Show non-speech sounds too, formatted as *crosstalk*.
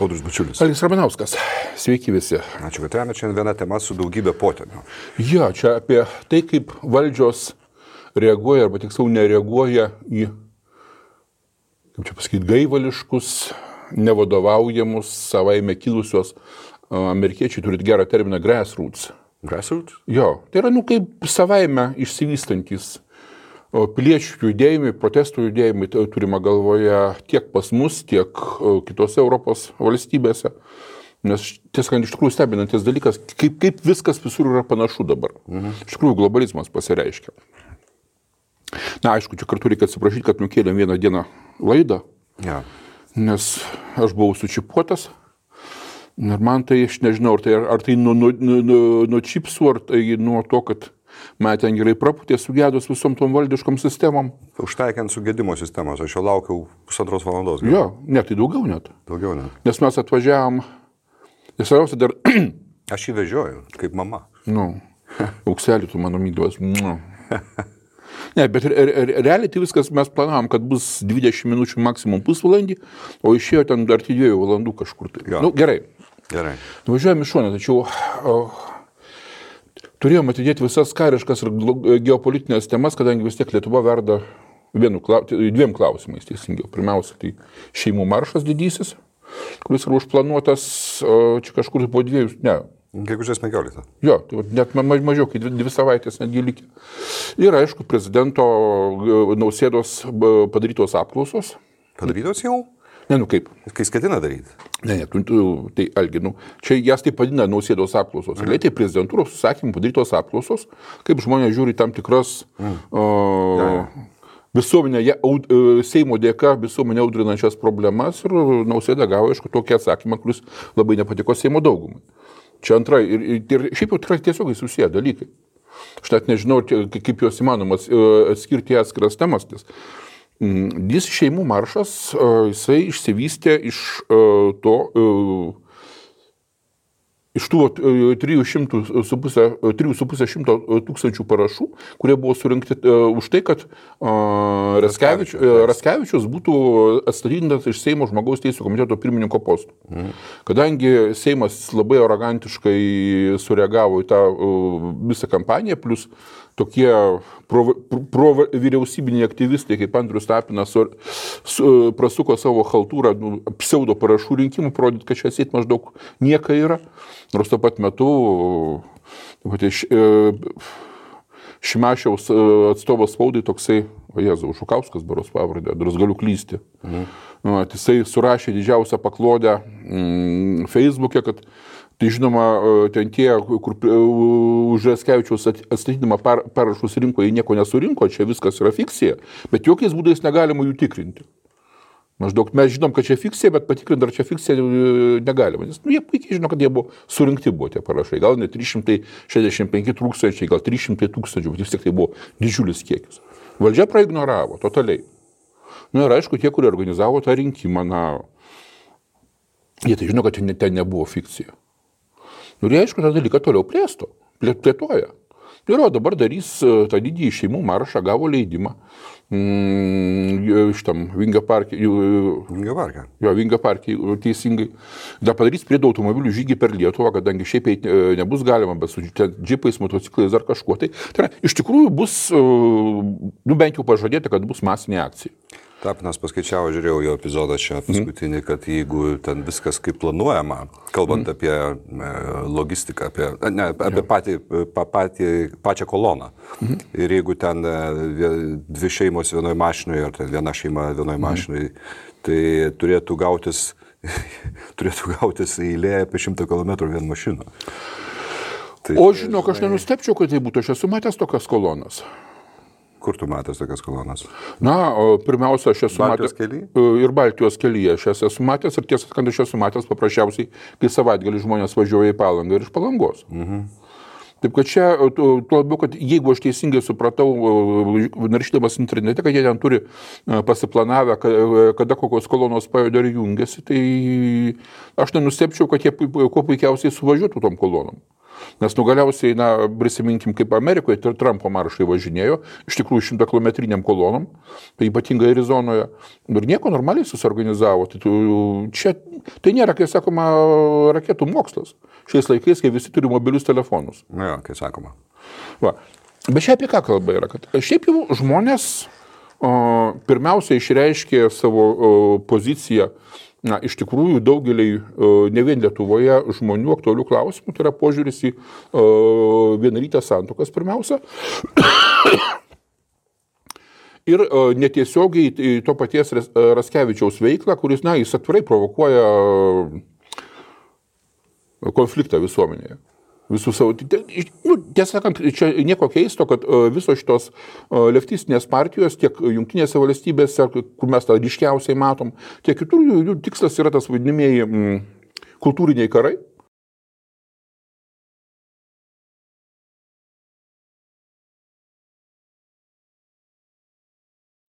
Audrus Bačiulis. Alis Ramanauskas. Sveiki visi. Ačiū, kad remiate šiandien vieną temą su daugybė potėmių. Jo, čia apie tai, kaip valdžios reaguoja, arba tiksliau nereaguoja į, kaip čia pasakyti, gaivališkus, nevadovaujamus, savaime kilusios amerikiečiai turit gerą terminą grassroots. Grassroots? Jo, tai yra, nu, kaip savaime išsivystantis piliečių judėjimai, protestų judėjimai, tai turima galvoje tiek pas mus, tiek kitose Europos valstybėse. Nes tiesą iš tikrųjų stebinantis dalykas, kaip, kaip viskas visur yra panašu dabar. Mhm. Iš tikrųjų globalizmas pasireiškia. Na, aišku, čia kartu reikia atsiprašyti, kad nukėlėm vieną dieną laidą. Ja. Nes aš buvau sučipuotas. Ir man tai, aš nežinau, ar tai, ar tai nuo, nuo, nuo, nuo čipsų, ar tai nuo to, kad man ten gerai praputė sugedus visom tom valdiškom sistemom. Užtaikiant sugedimo sistemos, aš jau laukiau pusantros valandos. Gal? Jo, net tai daugiau net. Daugiau net. Nes mes atvažiavam, ir svarbiausia dar... *clears throat* aš jį vežioju, kaip mama. Nu, aukselį tu mano mygdavas. Nu. Ne, bet re, re, realiai tai viskas mes planavom, kad bus 20 minučių maksimum pusvalandį, o išėjo ten dar 2 valandų kažkur. Tai. Jo. Nu, gerai. Gerai. Nuvažiuojame iš šono, tačiau o, turėjom atidėti visas kariškas ir glo- geopolitinės temas, kadangi vis tiek Lietuva verda vienu, dviem klausimais teisingiau. Pirmiausia, tai šeimų maršas didysis, kuris yra užplanuotas čia kažkur po dviejų, ne, Gegužės 15. Jo, tai net ma- ma- mažiau kaip dvi, dvi savaitės netgi likę. Ir aišku, prezidento e, nausėdos padarytos apklausos. Padarytos jau? Ne, nu kaip. Kai skatina daryti. Ne, ne, tu, tu, tai algi, nu, čia jas taip vadina nausėdos apklausos. Mhm. Tai prezidentūros susakymų padarytos apklausos, kaip žmonės žiūri tam tikras mhm. o, visuomenėje, aud- e, Seimo dėka visuomenė audrinančias problemas ir nausėda gavo, aišku, tokį atsakymą, kuris labai nepatiko Seimo daugumai. Čia antra, ir, ir, šiaip jau tikrai tiesiogiai susiję dalykai. Aš net nežinau, kaip juos įmanoma ats- e, atskirti atskiras temas. Nes mm, Jis šeimų maršas, e, jisai išsivystė iš e, to, e, iš tų vat, e, 300 su pusė- e, 3,5 šimto tūkstančių parašų, kurie buvo surinkti e, už tai, kad e, Raskevič, e, Raskevičius būtų atstatydintas iš Seimo žmogaus teisų komiteto pirmininko postų. Kadangi Seimas labai arogantiškai sureagavo į tą e, visą kampaniją, plus tokie pro, pro vyriausybiniai aktyvistai kaip Andrius Tapinas su, su, prasuko savo haltūrą nu, pseudo parašų rinkimų, parodyti, kad čia sėt maždaug nieka yra. Nors tuo pat metu e, Šimašiaus e, atstovas spaudai toksai, o Jėzau, Šukauskas baros pavardė, dar galiu klysti. Mhm. Nu, jisai surašė didžiausią paklodę mm, Facebook'e, kad tai žinoma, e, ten tie, kur už Raskevičiaus at- atstatydinimą par, parašus rinko, jie nieko nesurinko, čia viskas yra fikcija, bet jokiais būdais negalima jų tikrinti. Maždaug mes žinom, kad čia fikcija, bet patikrinti, ar čia fikcija e, negalima. Nes nu, jie puikiai žino, kad jie buvo surinkti buvo tie parašai. Gal ne 365 tūkstančiai, gal 300 tūkstančių, bet vis tik tai buvo didžiulis kiekis. Valdžia praignoravo totaliai. Na ir aišku, tie, kurie organizavo tą rinkimą, na, jie tai žino, kad ten, nebuvo fikcija. Nu, ir jie, aišku, tą dalyką toliau plėsto, plė- plėtoja. Ir o dabar darys e, tą didįjį šeimų maršą, gavo leidimą mm, šitam Vingio parke, Vingio parke. jo Vingio parke teisingai. Dar padarys priedo automobilių žygį per Lietuvą, kadangi šiaip eit, e, nebus galima, bet su džipais, motociklais dar kažkuo. Tai, tai yra, iš tikrųjų bus, e, nu bent jau pažadėta, kad bus masinė akcija. Tapinas paskaičiavo, žiūrėjau jo epizodą čia paskutinį, kad jeigu ten viskas kaip planuojama, kalbant apie e, logistiką, apie, ne, apie patį, pa, patį, pačią koloną. Ir jeigu ten e, dvi šeimos vienoje mašinoje, ar ten viena šeima vienoje mašinoje, tai turėtų gautis, *laughs* turėtų gautis eilė apie 100 km vien mašiną. Tai, O žinok, aš nenustepčiau, kad tai būtų, aš esu matęs tokias kolonas. Kur tu matęs tokias kolonas? Na, pirmiausia, aš esu Baltijos matęs. kely? E, Ir Baltijos kelyje aš jas esu matęs ir tiesą sakant, aš esu matęs paprasčiausiai, kai savaitgalį žmonės važiuoja į palangą ir iš palangos. Mhm. Taip kad čia, tuo labiau, kad jeigu aš teisingai supratau, naršydamas internete, kad jie ten turi e, pasiplanavę, e, kada kokios kolonos pajuda ir jungiasi, tai aš nenustepčiau, kad jie kuo puikiausiai suvažiuotų tom kolonom. Nes nu galiausiai, na, prisiminkim, kaip Amerikoje tai Trumpo maršai važinėjo, iš tikrųjų šimta kilometriniam kolonom, tai ypatingai Arizonoje. Ir nieko normaliai susiorganizavo. Tai tu, čia Tai nėra, kaip sakoma, raketų mokslas. Šiais laikais, kai visi turi mobilius telefonus. Na, kaip sakoma. Va. Bet šiaip apie ką kalba yra, kad šiaip jau žmonės o, pirmiausia išreiškė savo o, poziciją, na, iš tikrųjų daugeliai, o, ne vien Lietuvoje, žmonių aktualių klausimų, tai yra požiūris į o, vienarytę santokas pirmiausia. *coughs* Ir o, netiesiogiai to paties Ras- Raskevičiaus veiklą, kuris, na, jis atvirai provokuoja konfliktą visuomenėje. Visų savo, ti- nu, tiesą sakant, čia nieko keisto, kad e, visos šitos e, leftistinės partijos, tiek jungtinėse valstybėse, kur mes tą ryškiausiai matom, tiek kitur jų, jų tikslas yra tas vadinamieji mm, kultūriniai karai.